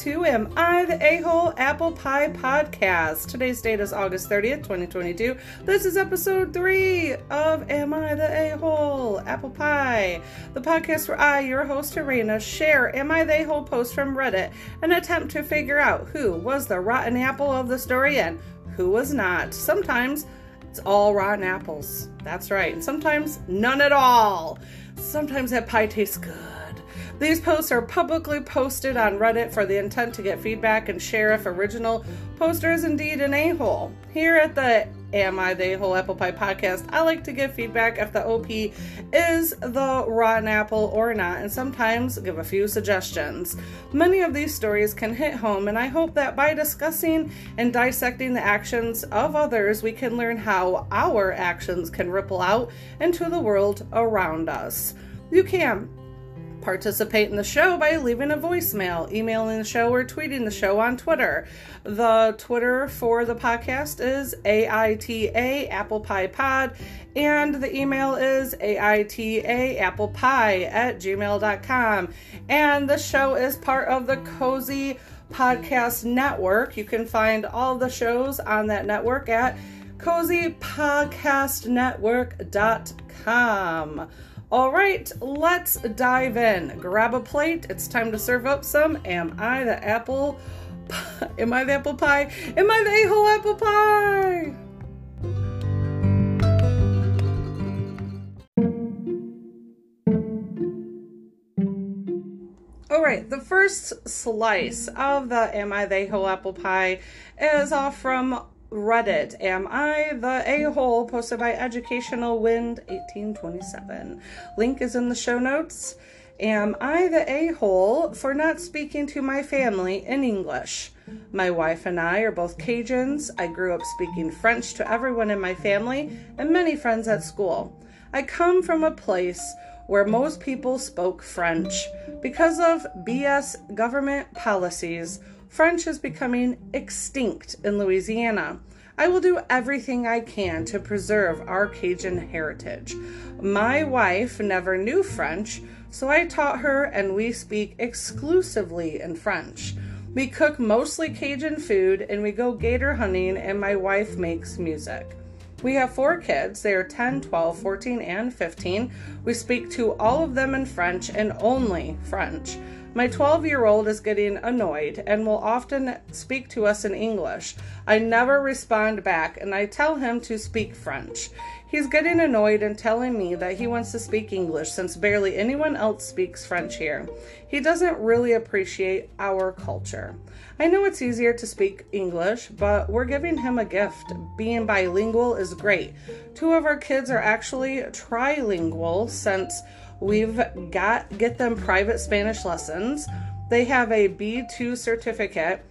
to Am I the A Hole Apple Pie Podcast. Today's date is August 30th, 2022. This is episode three of Am I the A Hole Apple Pie, the podcast where I, your host, Harainna, share Am I the A Hole posts from Reddit and attempt to figure out who was the rotten apple of the story and who was not. Sometimes it's all rotten apples. That's right. And sometimes none at all. Sometimes that pie tastes good. These posts are publicly posted on Reddit for the intent to get feedback and share if original poster is indeed an a hole. Here at the Am I the A-Hole Apple Pie podcast, I like to give feedback if the OP is the rotten apple or not, and sometimes give a few suggestions. Many of these stories can hit home, and I hope that by discussing and dissecting the actions of others, we can learn how our actions can ripple out into the world around us. You can participate in the show by leaving a voicemail, emailing the show, or tweeting the show on Twitter. The Twitter for the podcast is AITA Apple Pie Pod, and the email is AITA Apple Pie at gmail.com. And the show is part of the Cozy Podcast Network. You can find all the shows on that network at cozypodcastnetwork.com. All right, let's dive in. Grab a plate. It's time to serve up some Am I the Apple? Am I the apple pie? Am I the a-hole apple pie? All right, the first slice of the Am I the A-hole apple pie is off from Reddit, Am I the A hole? Posted by Educational Wind 1827. Link is in the show notes. Am I the a hole for not speaking to my family in English? My wife and I are both Cajuns. I grew up speaking French to everyone in my family and many friends at school. I come from a place where most people spoke French. Because of BS government policies, French is becoming extinct in Louisiana. I will do everything I can to preserve our Cajun heritage. My wife never knew French, so I taught her and we speak exclusively in French. We cook mostly Cajun food and we go gator hunting, and my wife makes music. We have four kids. They are 10, 12, 14, and 15. We speak to all of them in French and only French. My 12 year old is getting annoyed and will often speak to us in English. I never respond back and I tell him to speak French. He's getting annoyed and telling me that he wants to speak English since barely anyone else speaks French here. He doesn't really appreciate our culture. I know it's easier to speak English, but we're giving him a gift. Being bilingual is great. Two of our kids are actually trilingual since We've got get them private Spanish lessons. They have a B2 certificate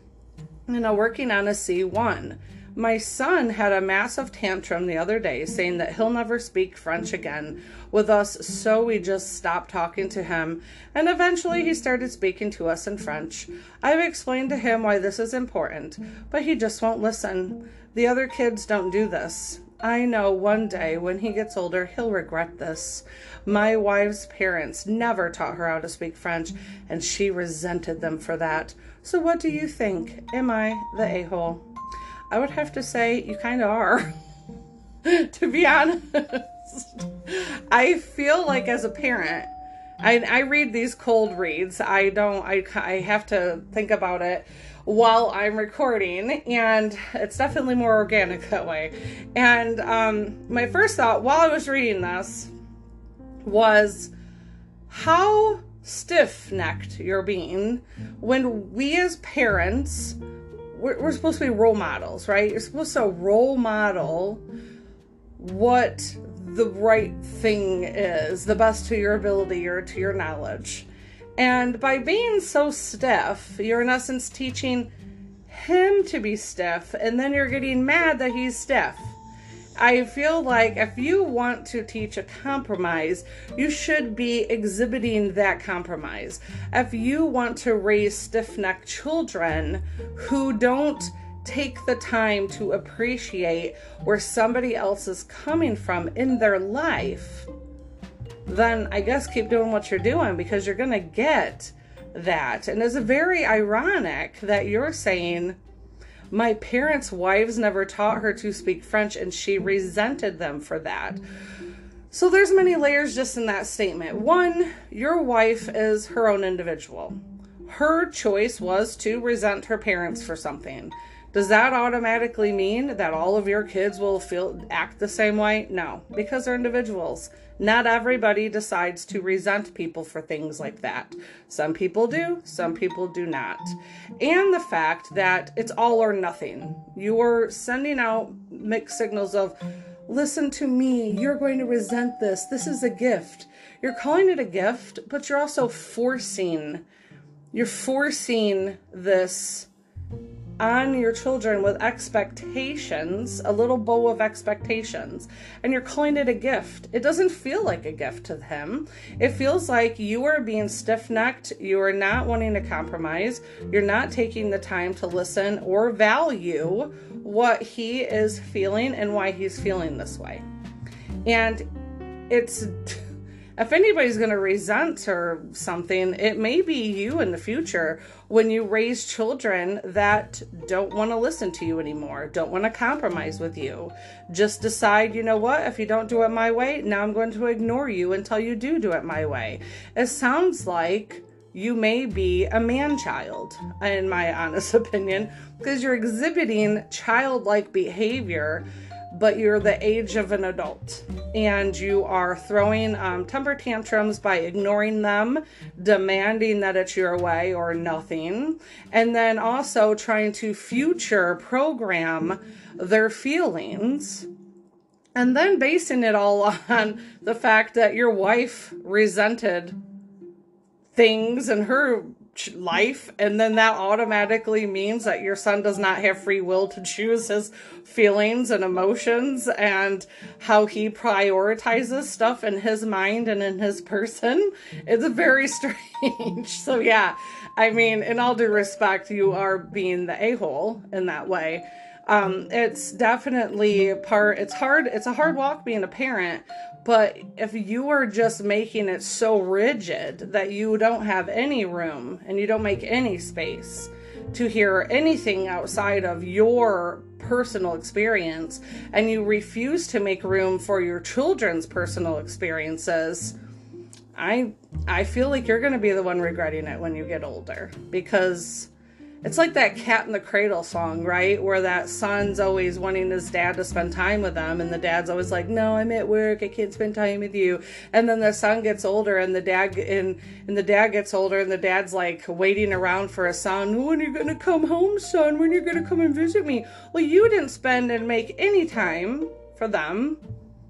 and are working on a C1. My son had a massive tantrum the other day saying that he'll never speak French again with us, so we just stopped talking to him, and eventually he started speaking to us in French. I've explained to him why this is important, but he just won't listen. The other kids don't do this. I know one day when he gets older, he'll regret this. My wife's parents never taught her how to speak French, and she resented them for that. So, what do you think? Am I the a hole? I would have to say you kind of are. to be honest, I feel like as a parent, I, I read these cold reads. I don't, I, I have to think about it while I'm recording, and it's definitely more organic that way. And um, my first thought while I was reading this was how stiff necked you're being when we as parents, we're, we're supposed to be role models, right? You're supposed to role model what the right thing is, the best to your ability or to your knowledge. And by being so stiff, you're in essence teaching him to be stiff, and then you're getting mad that he's stiff. I feel like if you want to teach a compromise, you should be exhibiting that compromise. If you want to raise stiff necked children who don't take the time to appreciate where somebody else is coming from in their life, then I guess keep doing what you're doing because you're going to get that. And it's very ironic that you're saying, my parents' wives never taught her to speak French and she resented them for that. So there's many layers just in that statement. One, your wife is her own individual. Her choice was to resent her parents for something. Does that automatically mean that all of your kids will feel act the same way? No, because they're individuals. Not everybody decides to resent people for things like that. Some people do, some people do not. And the fact that it's all or nothing. You're sending out mixed signals of listen to me, you're going to resent this. This is a gift. You're calling it a gift, but you're also forcing you're forcing this on your children with expectations, a little bow of expectations, and you're calling it a gift. It doesn't feel like a gift to him. It feels like you are being stiff necked, you are not wanting to compromise, you're not taking the time to listen or value what he is feeling and why he's feeling this way. And it's if anybody's going to resent or something, it may be you in the future when you raise children that don't want to listen to you anymore, don't want to compromise with you. Just decide, you know what, if you don't do it my way, now I'm going to ignore you until you do do it my way. It sounds like you may be a man child, in my honest opinion, because you're exhibiting childlike behavior but you're the age of an adult and you are throwing um, temper tantrums by ignoring them, demanding that it's your way or nothing, and then also trying to future program their feelings. And then basing it all on the fact that your wife resented things and her life and then that automatically means that your son does not have free will to choose his feelings and emotions and how he prioritizes stuff in his mind and in his person. It's very strange so yeah. I mean in all due respect you are being the a-hole in that way. Um, it's definitely part it's hard it's a hard walk being a parent but if you are just making it so rigid that you don't have any room and you don't make any space to hear anything outside of your personal experience and you refuse to make room for your children's personal experiences, I I feel like you're going to be the one regretting it when you get older. Because it's like that cat in the cradle song, right? Where that son's always wanting his dad to spend time with him, and the dad's always like, "No, I'm at work. I can't spend time with you." And then the son gets older, and the dad and and the dad gets older, and the dad's like waiting around for a son. When are you gonna come home, son? When are you gonna come and visit me? Well, you didn't spend and make any time for them.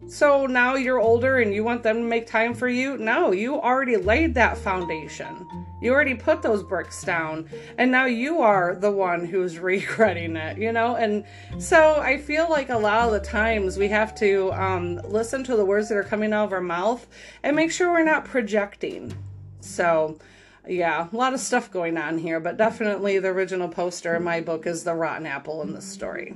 So now you're older and you want them to make time for you? No, you already laid that foundation. You already put those bricks down, and now you are the one who's regretting it, you know? And so I feel like a lot of the times we have to um, listen to the words that are coming out of our mouth and make sure we're not projecting. So, yeah, a lot of stuff going on here, but definitely the original poster in my book is the rotten apple in this story.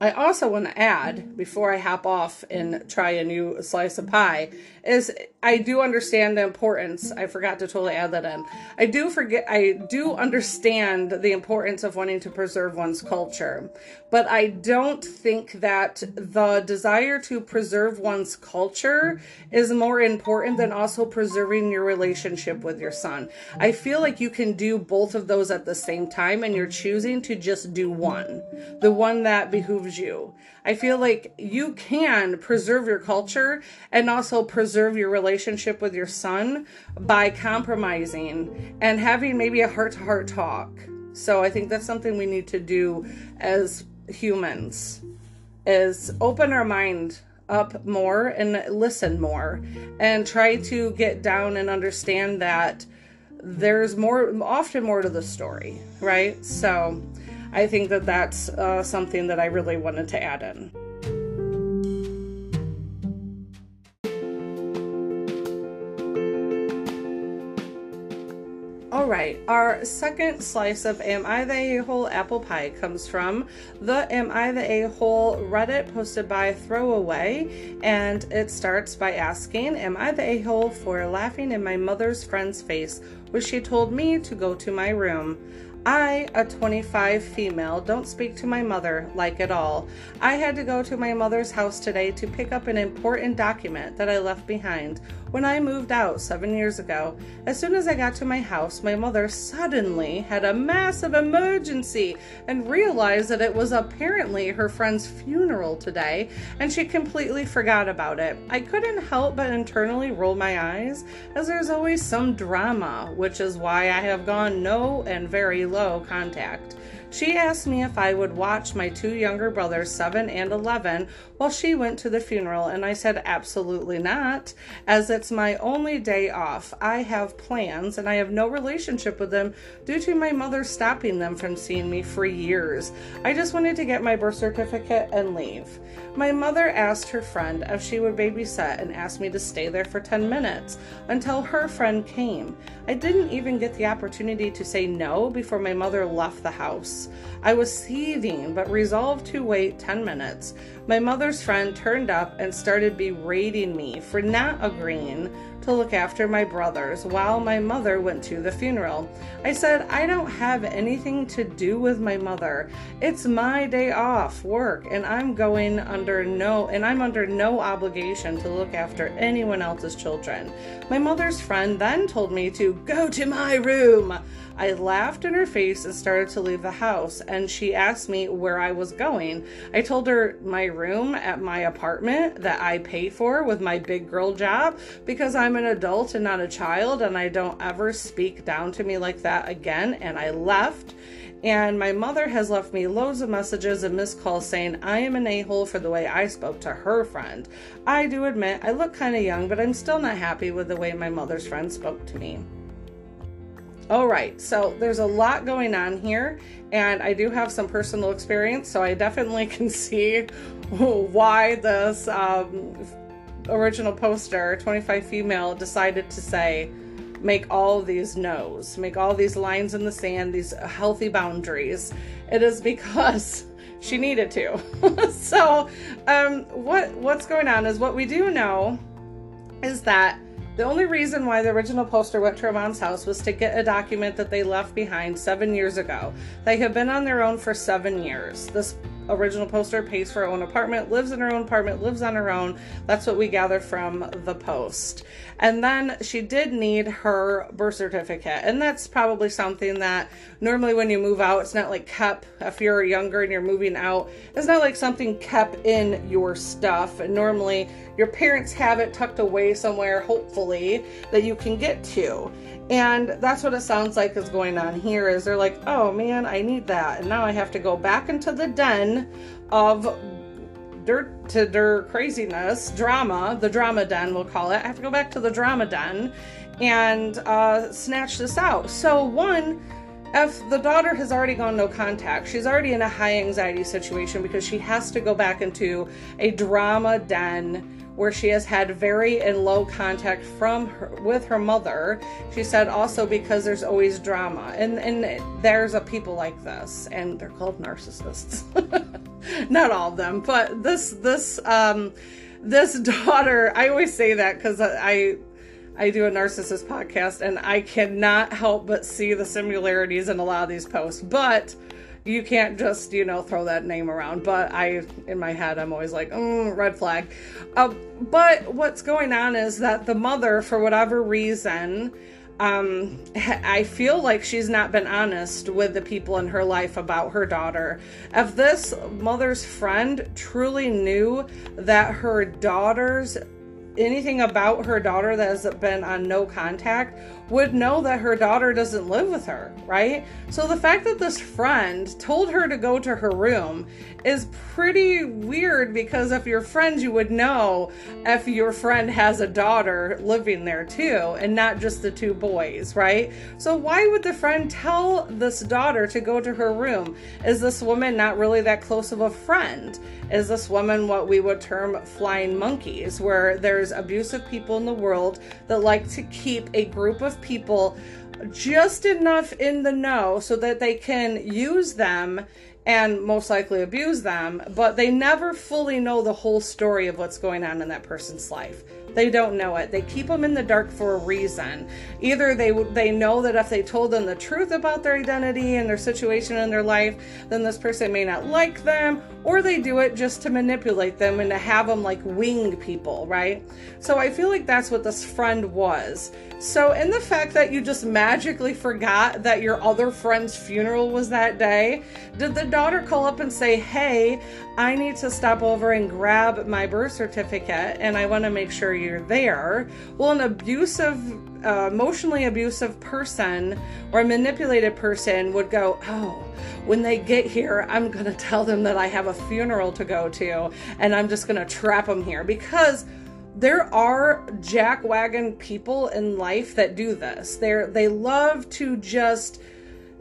I also want to add before I hop off and try a new slice of pie is I do understand the importance. I forgot to totally add that in. I do forget I do understand the importance of wanting to preserve one's culture. But I don't think that the desire to preserve one's culture is more important than also preserving your relationship with your son. I feel like you can do both of those at the same time and you're choosing to just do one. The one that behooves you. I feel like you can preserve your culture and also preserve your relationship with your son by compromising and having maybe a heart to heart talk. So I think that's something we need to do as humans is open our mind up more and listen more and try to get down and understand that there's more often more to the story right so I think that that's uh, something that I really wanted to add in. Right, our second slice of Am I the A-Hole apple pie comes from the Am I the A-Hole Reddit posted by Throwaway, and it starts by asking, Am I the A-Hole for laughing in my mother's friend's face was she told me to go to my room. I, a 25 female, don't speak to my mother like at all. I had to go to my mother's house today to pick up an important document that I left behind when I moved out seven years ago. As soon as I got to my house, my mother suddenly had a massive emergency and realized that it was apparently her friend's funeral today, and she completely forgot about it. I couldn't help but internally roll my eyes, as there's always some drama, which is why I have gone no and very low contact. She asked me if I would watch my two younger brothers, 7 and 11, while she went to the funeral, and I said absolutely not, as it's my only day off. I have plans, and I have no relationship with them due to my mother stopping them from seeing me for years. I just wanted to get my birth certificate and leave. My mother asked her friend if she would babysit and asked me to stay there for 10 minutes until her friend came. I didn't even get the opportunity to say no before my mother left the house. I was seething but resolved to wait 10 minutes. My mother's friend turned up and started berating me for not agreeing to look after my brothers while my mother went to the funeral. I said, I don't have anything to do with my mother. It's my day off work and I'm going under no and I'm under no obligation to look after anyone else's children. My mother's friend then told me to go to my room. I laughed in her face and started to leave the house, and she asked me where I was going. I told her my room at my apartment that I pay for with my big girl job because I'm an adult and not a child, and I don't ever speak down to me like that again. And I left. And my mother has left me loads of messages and missed calls saying I am an a hole for the way I spoke to her friend. I do admit I look kind of young, but I'm still not happy with the way my mother's friend spoke to me. All right, so there's a lot going on here, and I do have some personal experience, so I definitely can see why this um, original poster, 25 female, decided to say, make all these no's, make all these lines in the sand, these healthy boundaries. It is because she needed to. so, um, what what's going on is what we do know is that the only reason why the original poster went to her mom's house was to get a document that they left behind seven years ago. They have been on their own for seven years. This original poster pays for her own apartment, lives in her own apartment, lives on her own. That's what we gather from the post. And then she did need her birth certificate. And that's probably something that normally when you move out, it's not like kept, if you're younger and you're moving out, it's not like something kept in your stuff. And normally your parents have it tucked away somewhere, hopefully, that you can get to. And that's what it sounds like is going on here is they're like, oh man, I need that. And now I have to go back into the den of dirt to dirt craziness, drama, the drama den, we'll call it. I have to go back to the drama den and uh, snatch this out. So, one, if the daughter has already gone no contact, she's already in a high anxiety situation because she has to go back into a drama den where she has had very and low contact from her with her mother. She said also because there's always drama. And and there's a people like this and they're called narcissists. Not all of them, but this this um this daughter, I always say that cuz I I do a narcissist podcast and I cannot help but see the similarities in a lot of these posts. But you can't just you know throw that name around but i in my head i'm always like mm, red flag uh, but what's going on is that the mother for whatever reason um, I feel like she's not been honest with the people in her life about her daughter. If this mother's friend truly knew that her daughter's anything about her daughter that has been on no contact would know that her daughter doesn't live with her, right? So the fact that this friend told her to go to her room is pretty weird because if you're friends, you would know if your friend has a daughter living there too, and not just the two boys, right? So why would the friend tell this daughter to go to her room? Is this woman not really that close of a friend? Is this woman what we would term flying monkeys, where there's abusive people in the world that like to keep a group of people just enough in the know so that they can use them and most likely abuse them, but they never fully know the whole story of what's going on in that person's life. They don't know it. They keep them in the dark for a reason. Either they they know that if they told them the truth about their identity and their situation in their life, then this person may not like them, or they do it just to manipulate them and to have them like wing people, right? So I feel like that's what this friend was. So, in the fact that you just magically forgot that your other friend's funeral was that day, did the daughter call up and say, Hey, I need to stop over and grab my birth certificate and I want to make sure you're there? Well, an abusive, uh, emotionally abusive person or a manipulated person would go, Oh, when they get here, I'm going to tell them that I have a funeral to go to and I'm just going to trap them here because there are jackwagon people in life that do this. They're they love to just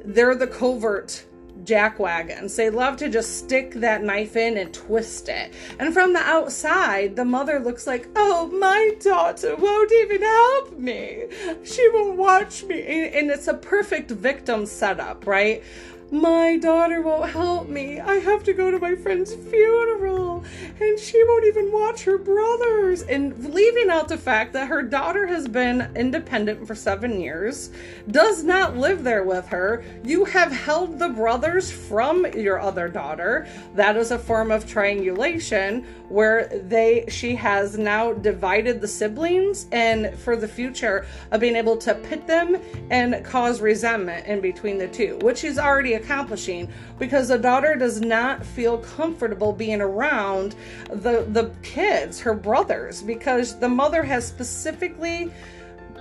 they're the covert jackwagons. They love to just stick that knife in and twist it. And from the outside, the mother looks like, oh, my daughter won't even help me. She won't watch me. And it's a perfect victim setup, right? My daughter won't help me. I have to go to my friend's funeral, and she won't even watch her brothers. And leaving out the fact that her daughter has been independent for seven years, does not live there with her. You have held the brothers from your other daughter. That is a form of triangulation where they she has now divided the siblings and for the future of being able to pit them and cause resentment in between the two, which she's already accomplishing because the daughter does not feel comfortable being around the the kids, her brothers, because the mother has specifically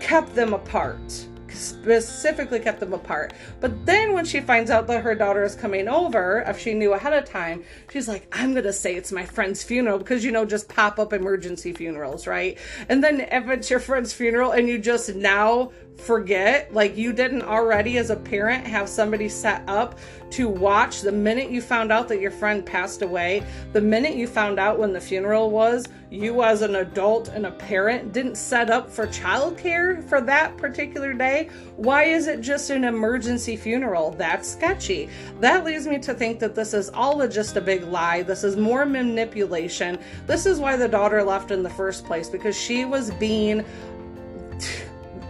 kept them apart specifically kept them apart. But then when she finds out that her daughter is coming over, if she knew ahead of time, she's like, I'm going to say it's my friend's funeral because, you know, just pop up emergency funerals, right? And then if it's your friend's funeral and you just now forget, like you didn't already as a parent have somebody set up to watch the minute you found out that your friend passed away, the minute you found out when the funeral was, you as an adult and a parent didn't set up for childcare for that particular day. Why is it just an emergency funeral? That's sketchy. That leads me to think that this is all just a big lie. This is more manipulation. This is why the daughter left in the first place because she was being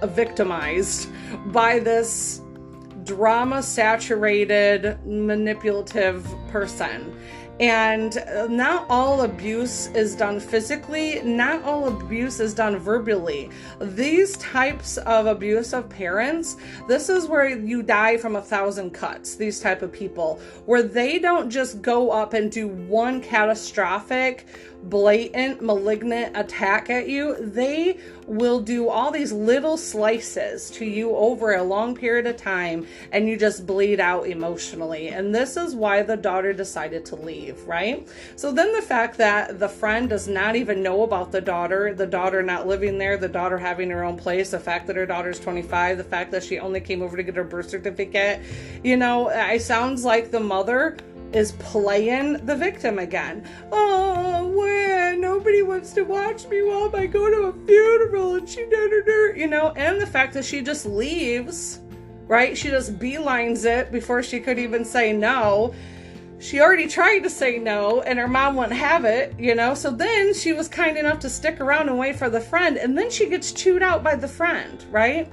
victimized by this drama saturated, manipulative person. And uh, not all abuse is done physically, not all abuse is done verbally. These types of abusive parents, this is where you die from a thousand cuts, these type of people, where they don't just go up and do one catastrophic blatant malignant attack at you, they will do all these little slices to you over a long period of time and you just bleed out emotionally. And this is why the daughter decided to leave, right? So then the fact that the friend does not even know about the daughter, the daughter not living there, the daughter having her own place, the fact that her daughter's 25, the fact that she only came over to get her birth certificate, you know, it sounds like the mother is playing the victim again. Oh, where nobody wants to watch me while I go to a funeral and she, da, da, you know, and the fact that she just leaves, right? She just beelines it before she could even say no. She already tried to say no, and her mom wouldn't have it, you know. So then she was kind enough to stick around and wait for the friend, and then she gets chewed out by the friend, right?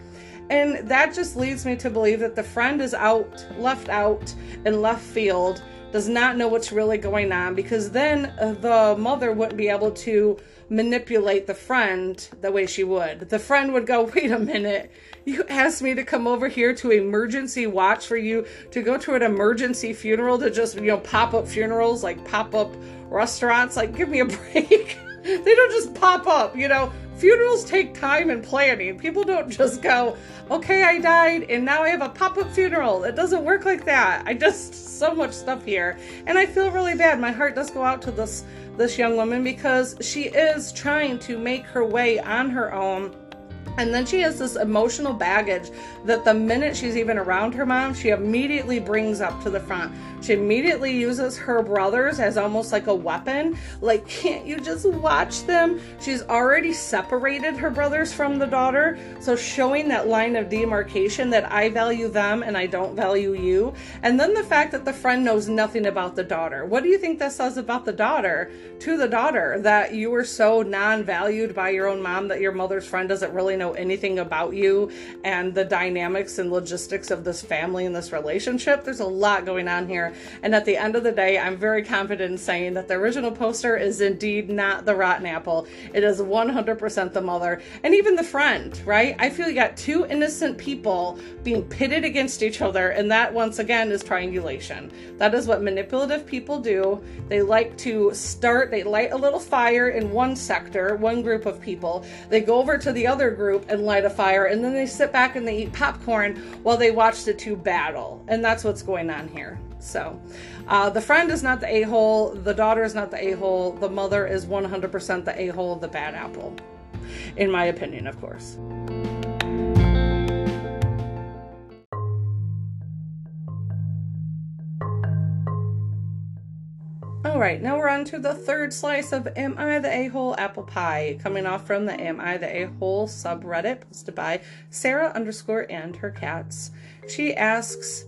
And that just leads me to believe that the friend is out, left out and left field does not know what's really going on because then uh, the mother wouldn't be able to manipulate the friend the way she would. The friend would go, wait a minute, you asked me to come over here to emergency watch for you to go to an emergency funeral to just, you know, pop up funerals, like pop up restaurants. Like, give me a break. they don't just pop up, you know. Funerals take time and planning. People don't just go, okay, I died and now I have a pop up funeral. It doesn't work like that. I just, so much stuff here. And I feel really bad. My heart does go out to this this young woman because she is trying to make her way on her own And then she has this emotional baggage that the minute she's even around her mom, she immediately brings up to the front. She immediately uses her brothers as almost like a weapon. Like, can't you just watch them? She's already separated her brothers from the daughter. So, showing that line of demarcation that I value them and I don't value you. And then the fact that the friend knows nothing about the daughter. What do you think that says about the daughter to the daughter? That you were so non valued by your own mom that your mother's friend doesn't really know anything about you and the dynamics and logistics of this family and this relationship. There's a lot going on here. And at the end of the day, I'm very confident in saying that the original poster is indeed not the rotten apple. It is 100% the mother and even the friend, right? I feel you got two innocent people being pitted against each other. And that, once again, is triangulation. That is what manipulative people do. They like to start, they light a little fire in one sector, one group of people. They go over to the other group and light a fire. And then they sit back and they eat popcorn while they watch the two battle. And that's what's going on here. So, uh, the friend is not the a hole, the daughter is not the a hole, the mother is 100% the a hole, the bad apple. In my opinion, of course. All right, now we're on to the third slice of Am I the A-Hole Apple Pie, coming off from the Am I the A-Hole subreddit posted by Sarah underscore and her cats. She asks,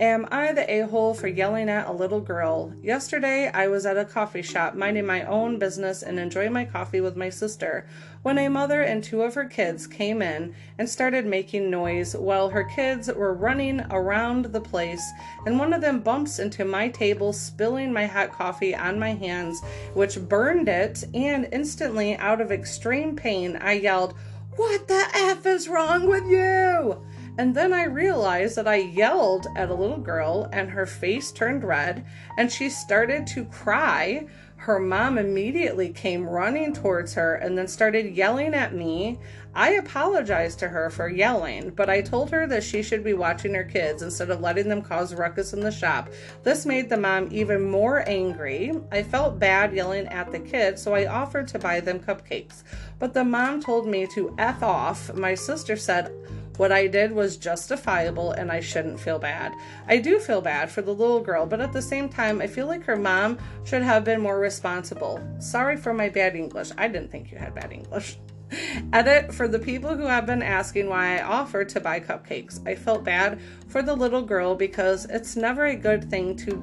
Am I the a hole for yelling at a little girl? Yesterday, I was at a coffee shop minding my own business and enjoying my coffee with my sister when a mother and two of her kids came in and started making noise while her kids were running around the place, and one of them bumps into my table, spilling my hot coffee on my hands, which burned it, and instantly, out of extreme pain, I yelled, What the F is wrong with you? And then I realized that I yelled at a little girl and her face turned red and she started to cry. Her mom immediately came running towards her and then started yelling at me. I apologized to her for yelling, but I told her that she should be watching her kids instead of letting them cause ruckus in the shop. This made the mom even more angry. I felt bad yelling at the kids, so I offered to buy them cupcakes. But the mom told me to F off. My sister said, what I did was justifiable and I shouldn't feel bad. I do feel bad for the little girl, but at the same time, I feel like her mom should have been more responsible. Sorry for my bad English. I didn't think you had bad English. Edit for the people who have been asking why I offered to buy cupcakes. I felt bad for the little girl because it's never a good thing to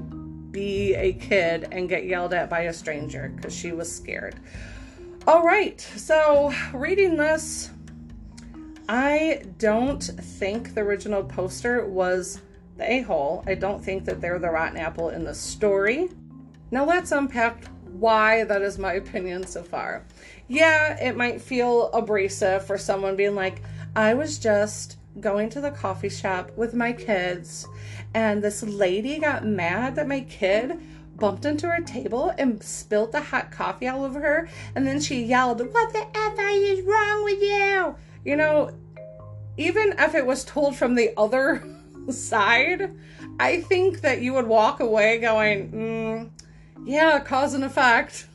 be a kid and get yelled at by a stranger because she was scared. All right, so reading this, I don't think the original poster was the a hole. I don't think that they're the rotten apple in the story. Now let's unpack why that is my opinion so far. Yeah, it might feel abrasive for someone being like, I was just going to the coffee shop with my kids, and this lady got mad that my kid bumped into her table and spilled the hot coffee all over her, and then she yelled, What the F is wrong with you? You know, even if it was told from the other side, I think that you would walk away going, mm, yeah, cause and effect.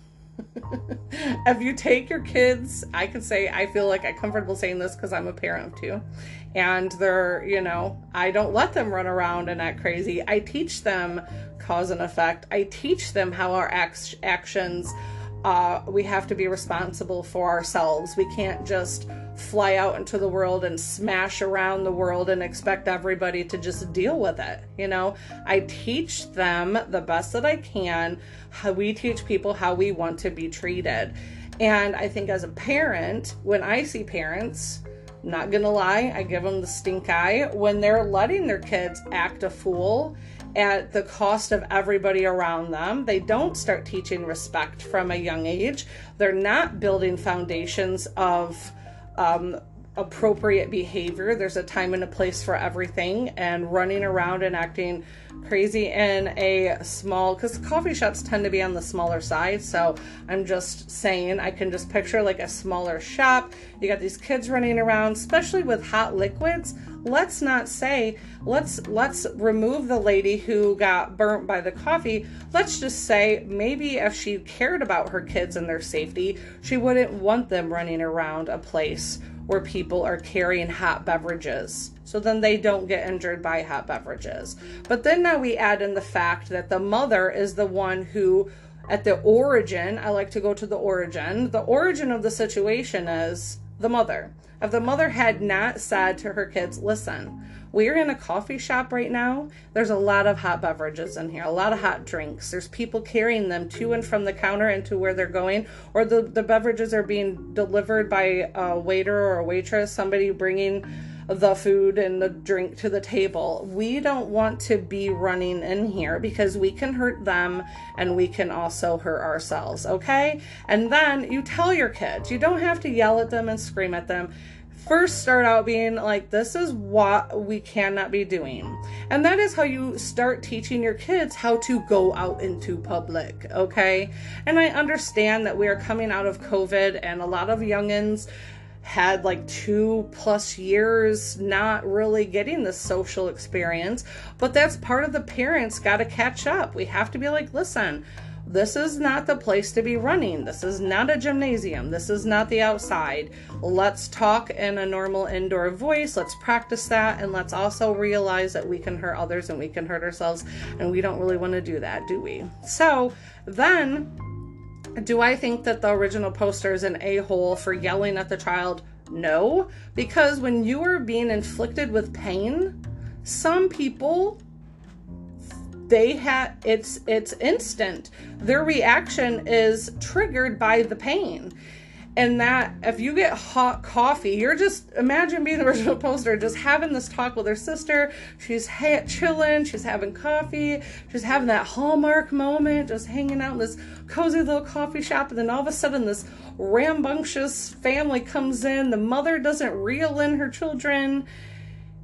if you take your kids, I could say I feel like I'm comfortable saying this because I'm a parent of two, and they're you know I don't let them run around and act crazy. I teach them cause and effect. I teach them how our act- actions. Uh, we have to be responsible for ourselves. We can't just fly out into the world and smash around the world and expect everybody to just deal with it. You know, I teach them the best that I can. How we teach people how we want to be treated. And I think as a parent, when I see parents, not gonna lie, I give them the stink eye when they're letting their kids act a fool at the cost of everybody around them. They don't start teaching respect from a young age. They're not building foundations of um, appropriate behavior. There's a time and a place for everything, and running around and acting crazy in a small because coffee shops tend to be on the smaller side so i'm just saying i can just picture like a smaller shop you got these kids running around especially with hot liquids let's not say let's let's remove the lady who got burnt by the coffee let's just say maybe if she cared about her kids and their safety she wouldn't want them running around a place where people are carrying hot beverages. So then they don't get injured by hot beverages. But then now we add in the fact that the mother is the one who, at the origin, I like to go to the origin, the origin of the situation is the mother. If the mother had not said to her kids, listen, we're in a coffee shop right now. There's a lot of hot beverages in here, a lot of hot drinks. There's people carrying them to and from the counter and to where they're going, or the, the beverages are being delivered by a waiter or a waitress, somebody bringing the food and the drink to the table. We don't want to be running in here because we can hurt them and we can also hurt ourselves, okay? And then you tell your kids, you don't have to yell at them and scream at them first start out being like, this is what we cannot be doing. And that is how you start teaching your kids how to go out into public, okay? And I understand that we are coming out of COVID and a lot of youngins had like two plus years not really getting the social experience, but that's part of the parents got to catch up. We have to be like, listen, this is not the place to be running. This is not a gymnasium. This is not the outside. Let's talk in a normal indoor voice. Let's practice that. And let's also realize that we can hurt others and we can hurt ourselves. And we don't really want to do that, do we? So then, do I think that the original poster is an a hole for yelling at the child? No, because when you are being inflicted with pain, some people they have it's it's instant. Their reaction is triggered by the pain and that if you get hot coffee you're just imagine being the original poster just having this talk with her sister. She's ha- chilling she's having coffee she's having that hallmark moment just hanging out in this cozy little coffee shop. And then all of a sudden this rambunctious family comes in. The mother doesn't reel in her children.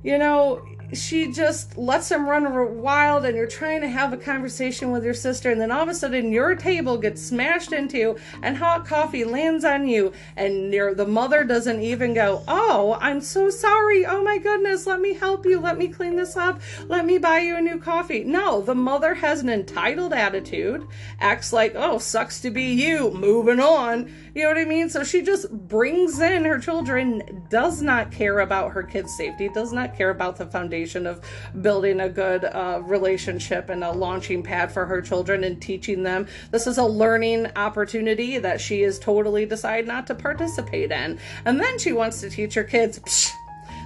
You know she just lets him run wild and you're trying to have a conversation with your sister and then all of a sudden your table gets smashed into and hot coffee lands on you and the mother doesn't even go oh i'm so sorry. Oh my goodness. Let me help you. Let me clean this up. Let me buy you a new coffee. No the mother has an entitled attitude acts like oh sucks to be you. Moving on you know what i mean so she just brings in her children does not care about her kids safety does not care about the foundation of building a good uh, relationship and a launching pad for her children and teaching them. This is a learning opportunity that she is totally decided not to participate in. And then she wants to teach her kids. Psh,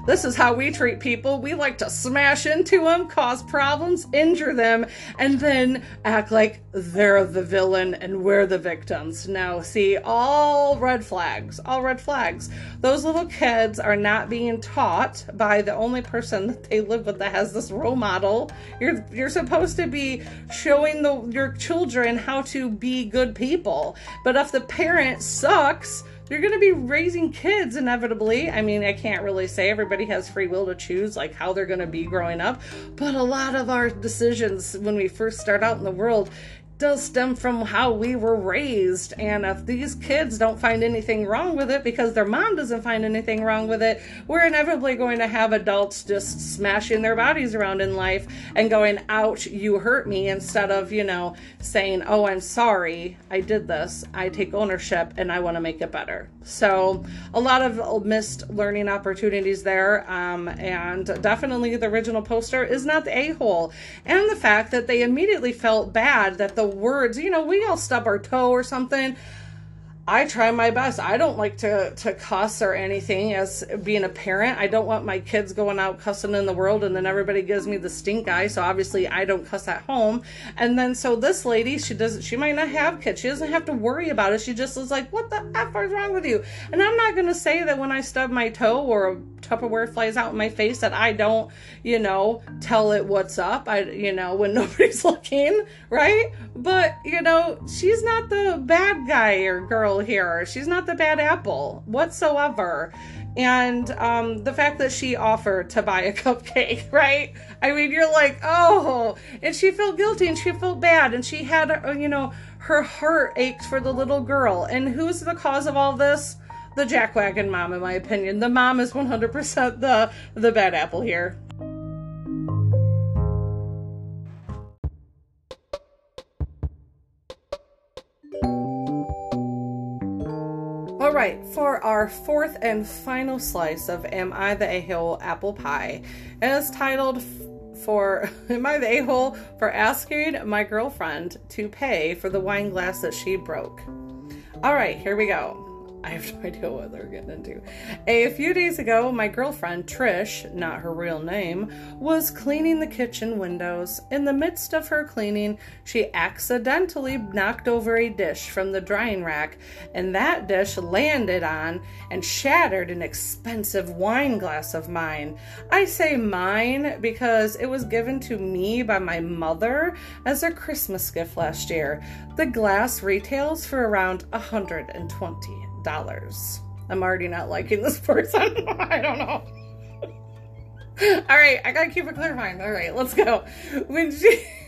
this is how we treat people. We like to smash into them, cause problems, injure them, and then act like they're the villain and we're the victims. Now, see, all red flags, all red flags. Those little kids are not being taught by the only person that they live with that has this role model. You're you're supposed to be showing the your children how to be good people. But if the parent sucks, you're going to be raising kids inevitably. I mean, I can't really say everybody has free will to choose like how they're going to be growing up, but a lot of our decisions when we first start out in the world does stem from how we were raised. And if these kids don't find anything wrong with it because their mom doesn't find anything wrong with it, we're inevitably going to have adults just smashing their bodies around in life and going, ouch, you hurt me, instead of, you know, saying, oh, I'm sorry, I did this, I take ownership, and I want to make it better. So, a lot of missed learning opportunities there. Um, and definitely the original poster is not the a hole. And the fact that they immediately felt bad that the words, you know, we all stub our toe or something. I try my best. I don't like to to cuss or anything as being a parent. I don't want my kids going out cussing in the world and then everybody gives me the stink eye. So obviously I don't cuss at home. And then so this lady, she doesn't she might not have kids. She doesn't have to worry about it. She just is like, "What the f is wrong with you?" And I'm not going to say that when I stub my toe or a Tupperware flies out in my face that I don't, you know, tell it what's up. I you know, when nobody's looking, right? But, you know, she's not the bad guy or girl here. She's not the bad apple whatsoever. And um, the fact that she offered to buy a cupcake, right? I mean, you're like, oh, and she felt guilty and she felt bad and she had, uh, you know, her heart ached for the little girl. And who's the cause of all this? The jackwagon mom, in my opinion. The mom is 100% the the bad apple here. Right, for our fourth and final slice of Am I the A-Hole Apple Pie, and it is titled for Am I the A-Hole for asking my girlfriend to pay for the wine glass that she broke. All right, here we go. I have no idea what they're getting into. A few days ago, my girlfriend, Trish, not her real name, was cleaning the kitchen windows. In the midst of her cleaning, she accidentally knocked over a dish from the drying rack, and that dish landed on and shattered an expensive wine glass of mine. I say mine because it was given to me by my mother as a Christmas gift last year. The glass retails for around 120 dollars. I'm already not liking this person. I don't know. All right, I gotta keep clear mind. All right, let's go. When she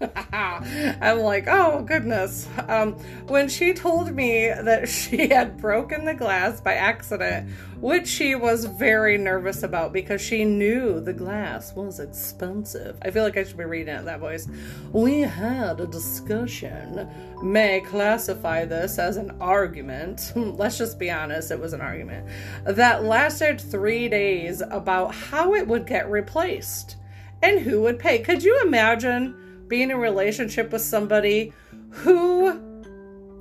I'm like, oh goodness. Um, when she told me that she had broken the glass by accident, which she was very nervous about because she knew the glass was expensive. I feel like I should be reading it that voice. We had a discussion. May classify this as an argument. Let's just be honest, it was an argument that lasted three days about how it would get replaced and who would pay. Could you imagine? Being in a relationship with somebody who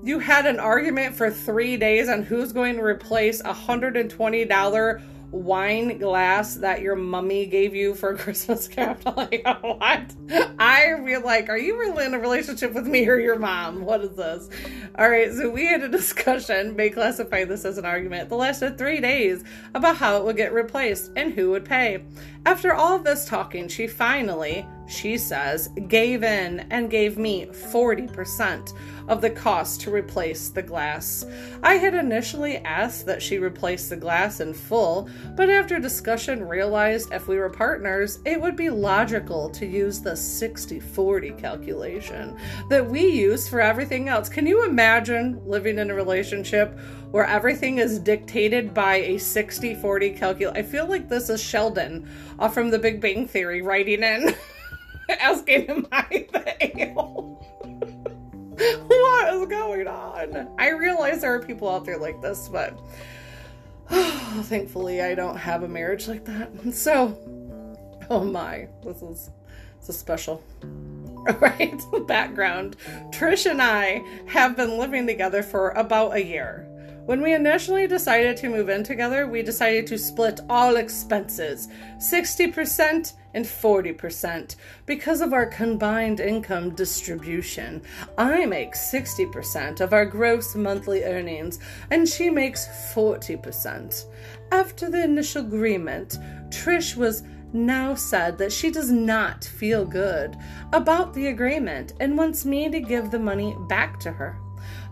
you had an argument for three days on who's going to replace a $120 wine glass that your mummy gave you for Christmas gift. like, what? I feel like, are you really in a relationship with me or your mom? What is this? All right, so we had a discussion, may classify this as an argument, that lasted three days about how it would get replaced and who would pay. After all of this talking, she finally, she says, gave in and gave me 40% of the cost to replace the glass. I had initially asked that she replace the glass in full, but after discussion realized if we were partners, it would be logical to use the 60 40 calculation that we use for everything else. Can you imagine living in a relationship where everything is dictated by a 60 40 calculation? I feel like this is Sheldon uh, from the Big Bang Theory writing in. asking him I the what is going on? I realize there are people out there like this, but oh, thankfully I don't have a marriage like that. So, oh my, this is this is special. Right, background. Trish and I have been living together for about a year. When we initially decided to move in together, we decided to split all expenses 60% and 40% because of our combined income distribution. I make 60% of our gross monthly earnings, and she makes 40%. After the initial agreement, Trish was now said that she does not feel good about the agreement and wants me to give the money back to her.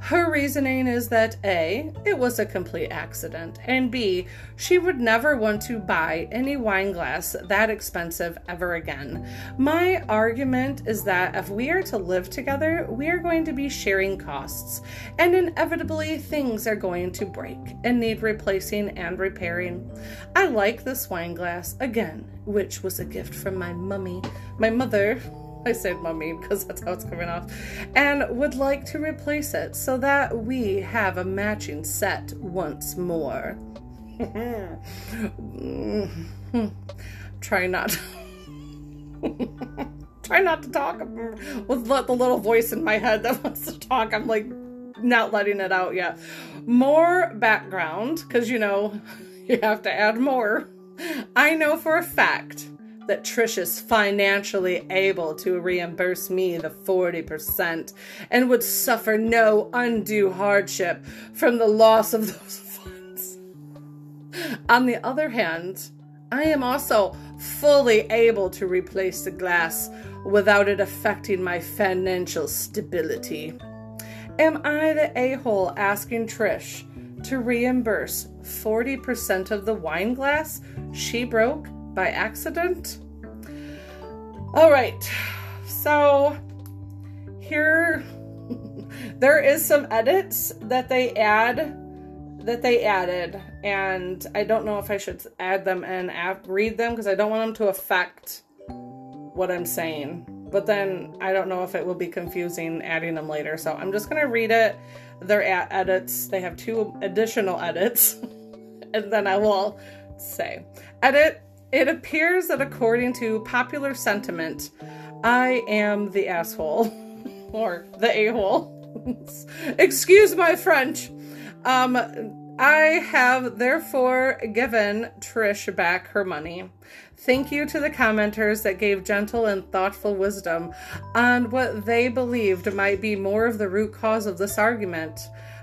Her reasoning is that A, it was a complete accident, and B, she would never want to buy any wine glass that expensive ever again. My argument is that if we are to live together, we are going to be sharing costs, and inevitably things are going to break and need replacing and repairing. I like this wine glass again, which was a gift from my mummy, my mother I said mummy because that's how it's coming off, and would like to replace it so that we have a matching set once more. Try not. Try not to talk with the little voice in my head that wants to talk. I'm like not letting it out yet. More background because you know you have to add more. I know for a fact that Trish is financially able to reimburse me the 40% and would suffer no undue hardship from the loss of those funds. On the other hand, I am also fully able to replace the glass without it affecting my financial stability. Am I the a hole asking Trish to reimburse 40% of the wine glass she broke by accident? All right, so here there is some edits that they add that they added and I don't know if I should add them and read them because I don't want them to affect what I'm saying but then I don't know if it will be confusing adding them later so I'm just gonna read it their edits. They have two additional edits. and then I will say edit. It appears that according to popular sentiment, I am the asshole or the a hole. Excuse my French. Um, I have therefore given Trish back her money. Thank you to the commenters that gave gentle and thoughtful wisdom on what they believed might be more of the root cause of this argument.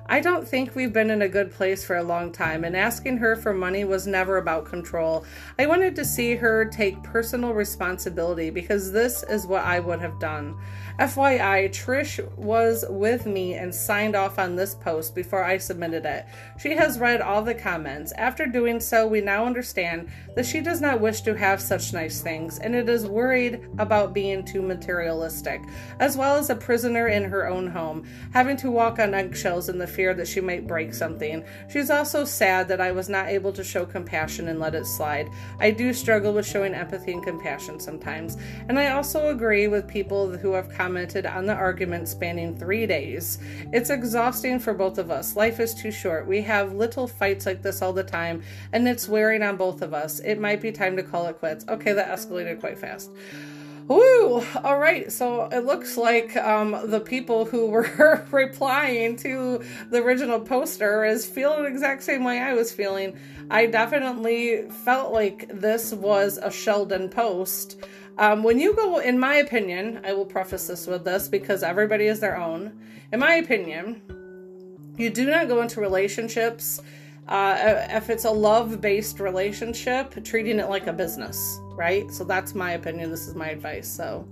I don't think we've been in a good place for a long time, and asking her for money was never about control. I wanted to see her take personal responsibility because this is what I would have done. FYI, Trish was with me and signed off on this post before I submitted it. She has read all the comments. After doing so, we now understand that she does not wish to have such nice things, and it is worried about being too materialistic, as well as a prisoner in her own home, having to walk on eggshells in the fear that she might break something. She's also sad that I was not able to show compassion and let it slide. I do struggle with showing empathy and compassion sometimes, and I also agree with people who have commented on the argument spanning three days. It's exhausting for both of us. Life is too short. We have little fights like this all the time, and it's wearing on both of us. It might be time to call it quits. Okay, that escalated quite fast. Woo! All right, so it looks like um, the people who were replying to the original poster is feeling the exact same way I was feeling. I definitely felt like this was a Sheldon post. Um, when you go, in my opinion, I will preface this with this because everybody is their own. In my opinion, you do not go into relationships uh, if it's a love based relationship, treating it like a business, right? So that's my opinion. This is my advice. So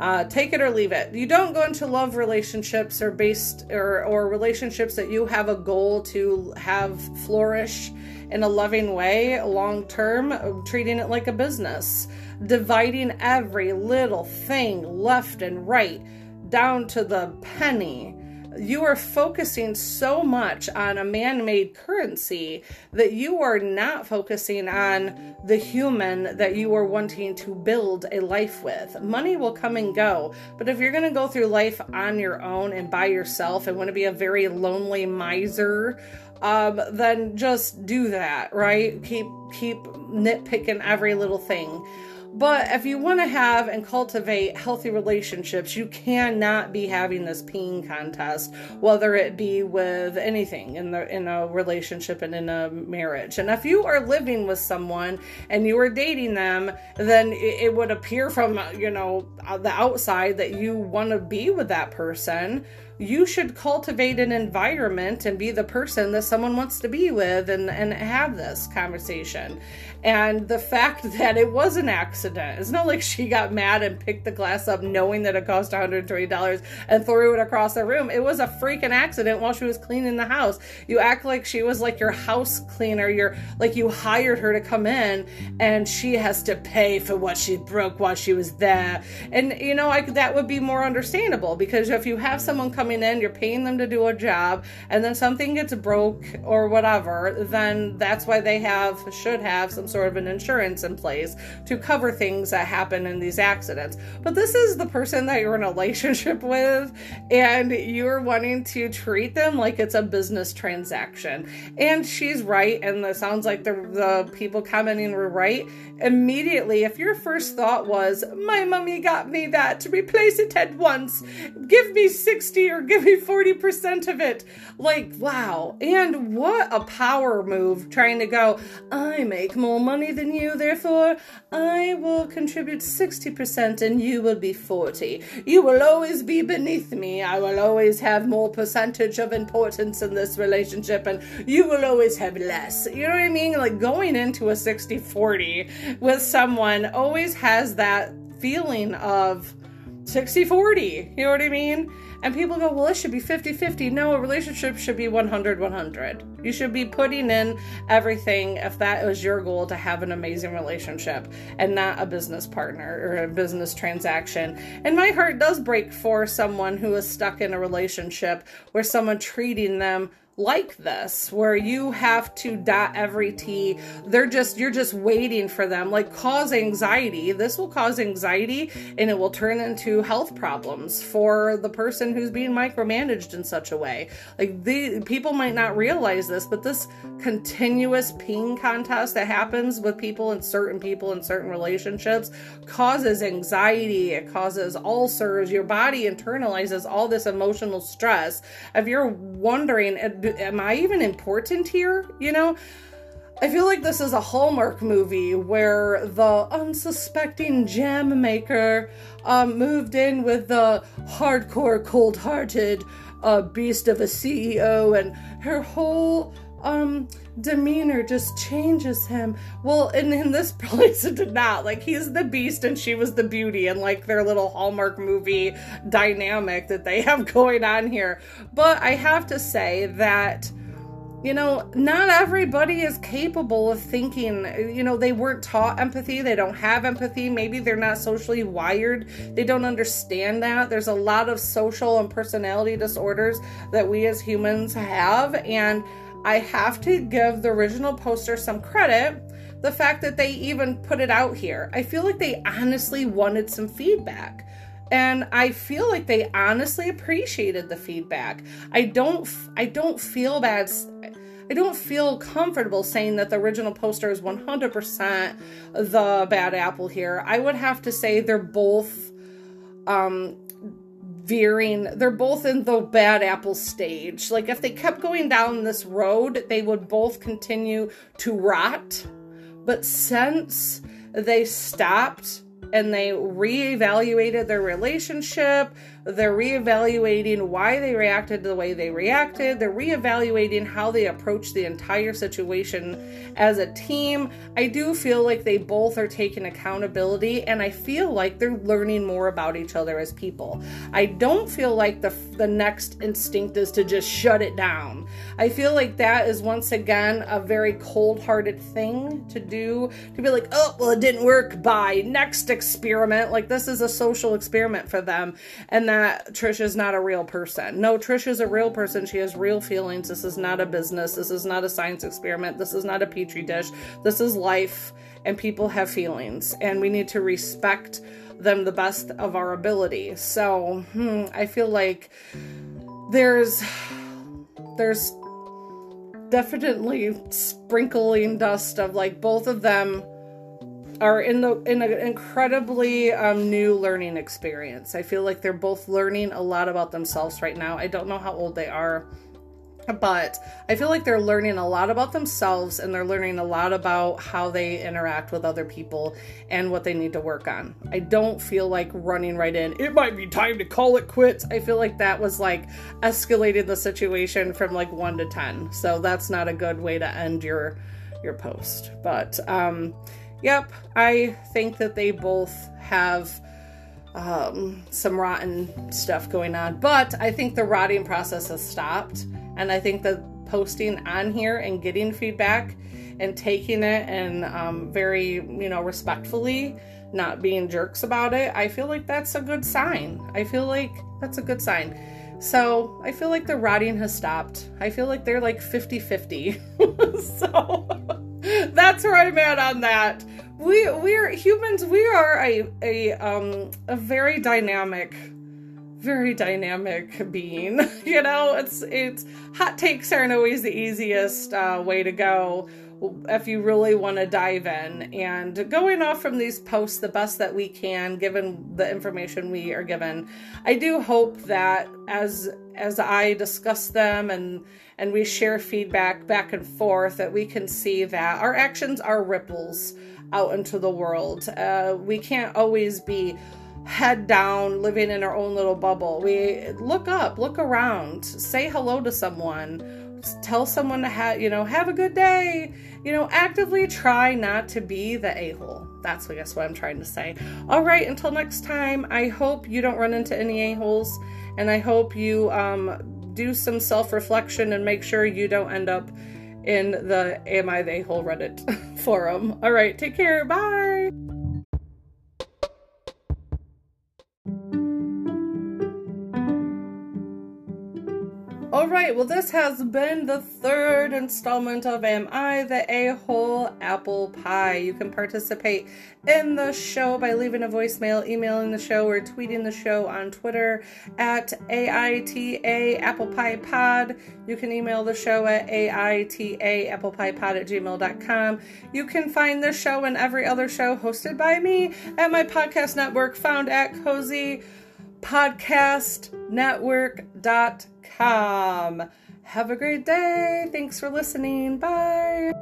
uh, take it or leave it. You don't go into love relationships or based or, or relationships that you have a goal to have flourish in a loving way long term, treating it like a business dividing every little thing left and right down to the penny. You are focusing so much on a man made currency that you are not focusing on the human that you are wanting to build a life with. Money will come and go, but if you're going to go through life on your own and by yourself and want to be a very lonely miser, um, then just do that, right? Keep keep nitpicking every little thing. But if you want to have and cultivate healthy relationships, you cannot be having this peeing contest, whether it be with anything in the in a relationship and in a marriage. And if you are living with someone and you are dating them, then it, it would appear from you know uh, the outside that you want to be with that person you should cultivate an environment and be the person that someone wants to be with and, and have this conversation. And the fact that it was an accident, it's not like she got mad and picked the glass up knowing that it cost $120 and threw it across the room. It was a freaking accident while she was cleaning the house. You act like she was like your house cleaner. You're like you hired her to come in and she has to pay for what she broke while she was there. And you know, I, that would be more understandable because if you have someone coming in, you're paying them to do a job, and then something gets broke or whatever, then that's why they have should have some sort of an insurance in place to cover things that happen in these accidents. But this is the person that you're in a relationship with, and you're wanting to treat them like it's a business transaction. And she's right, and it sounds like the, the people commenting were right. Immediately, if your first thought was, My mummy got me that to replace it at once, give me 60 or give me 40% of it. Like, wow. And what a power move trying to go, I make more money than you, therefore I will contribute 60% and you will be 40. You will always be beneath me. I will always have more percentage of importance in this relationship and you will always have less. You know what I mean? Like going into a 60 40 with someone always has that feeling of 60 40. You know what I mean? And people go, well, it should be 50 50. No, a relationship should be 100 100. You should be putting in everything if that was your goal to have an amazing relationship and not a business partner or a business transaction. And my heart does break for someone who is stuck in a relationship where someone treating them like this where you have to dot every T. They're just, you're just waiting for them, like cause anxiety. This will cause anxiety and it will turn into health problems for the person who's being micromanaged in such a way. Like the people might not realize this, but this continuous ping contest that happens with people and certain people in certain relationships causes anxiety. It causes ulcers. Your body internalizes all this emotional stress. If you're wondering, am I even important here? You know? I feel like this is a Hallmark movie where the unsuspecting gem maker um, moved in with the hardcore, cold hearted uh, beast of a CEO, and her whole um, demeanor just changes him. Well, and in this place, it did not. Like, he's the beast and she was the beauty, and like their little Hallmark movie dynamic that they have going on here. But I have to say that you know, not everybody is capable of thinking, you know, they weren't taught empathy, they don't have empathy, maybe they're not socially wired, they don't understand that. There's a lot of social and personality disorders that we as humans have, and I have to give the original poster some credit. The fact that they even put it out here. I feel like they honestly wanted some feedback. And I feel like they honestly appreciated the feedback. I don't I don't feel bad I don't feel comfortable saying that the original poster is 100% the bad apple here. I would have to say they're both um veering they're both in the bad apple stage like if they kept going down this road they would both continue to rot but since they stopped and they reevaluated their relationship they're reevaluating why they reacted the way they reacted. They're reevaluating how they approach the entire situation as a team. I do feel like they both are taking accountability and I feel like they're learning more about each other as people. I don't feel like the the next instinct is to just shut it down. I feel like that is once again a very cold-hearted thing to do to be like, "Oh, well it didn't work. Bye. Next experiment." Like this is a social experiment for them. And that Trish is not a real person. No, Trish is a real person. She has real feelings. This is not a business. This is not a science experiment. This is not a petri dish. This is life, and people have feelings, and we need to respect them the best of our ability. So, hmm, I feel like there's there's definitely sprinkling dust of like both of them are in the in an incredibly um, new learning experience. I feel like they're both learning a lot about themselves right now. I don't know how old they are, but I feel like they're learning a lot about themselves and they're learning a lot about how they interact with other people and what they need to work on. I don't feel like running right in. It might be time to call it quits. I feel like that was like escalated the situation from like 1 to 10. So that's not a good way to end your your post. But um Yep, I think that they both have um, some rotten stuff going on, but I think the rotting process has stopped, and I think that posting on here and getting feedback and taking it and um, very, you know, respectfully, not being jerks about it, I feel like that's a good sign. I feel like that's a good sign. So I feel like the rotting has stopped. I feel like they're like 50 50. so that's where I'm at on that. We we're humans. We are a a um a very dynamic, very dynamic being. you know, it's it's hot takes aren't always the easiest uh, way to go if you really want to dive in. And going off from these posts the best that we can given the information we are given i do hope that as as i discuss them and and we share feedback back and forth that we can see that our actions are ripples out into the world. Uh, we can't always be head down living in our own little bubble. We look up look around say hello to someone tell someone to have you know have a good day. You know actively try not to be the a-hole. That's i guess what i'm trying to say. All right until next time i hope you don't run into any a-holes and i hope you um, do some self-reflection and make sure you don't end up in the am i the a-hole reddit forum. All right take care. Bye All right, well, this has been the third installment of Am I the A Hole Apple Pie? You can participate in the show by leaving a voicemail, emailing the show, or tweeting the show on Twitter at AITA Apple Pie Pod. You can email the show at AITA Apple Pie Pod at gmail.com. You can find this show and every other show hosted by me at my podcast network found at Cozy podcastnetwork.com. Have a great day. Thanks for listening. Bye.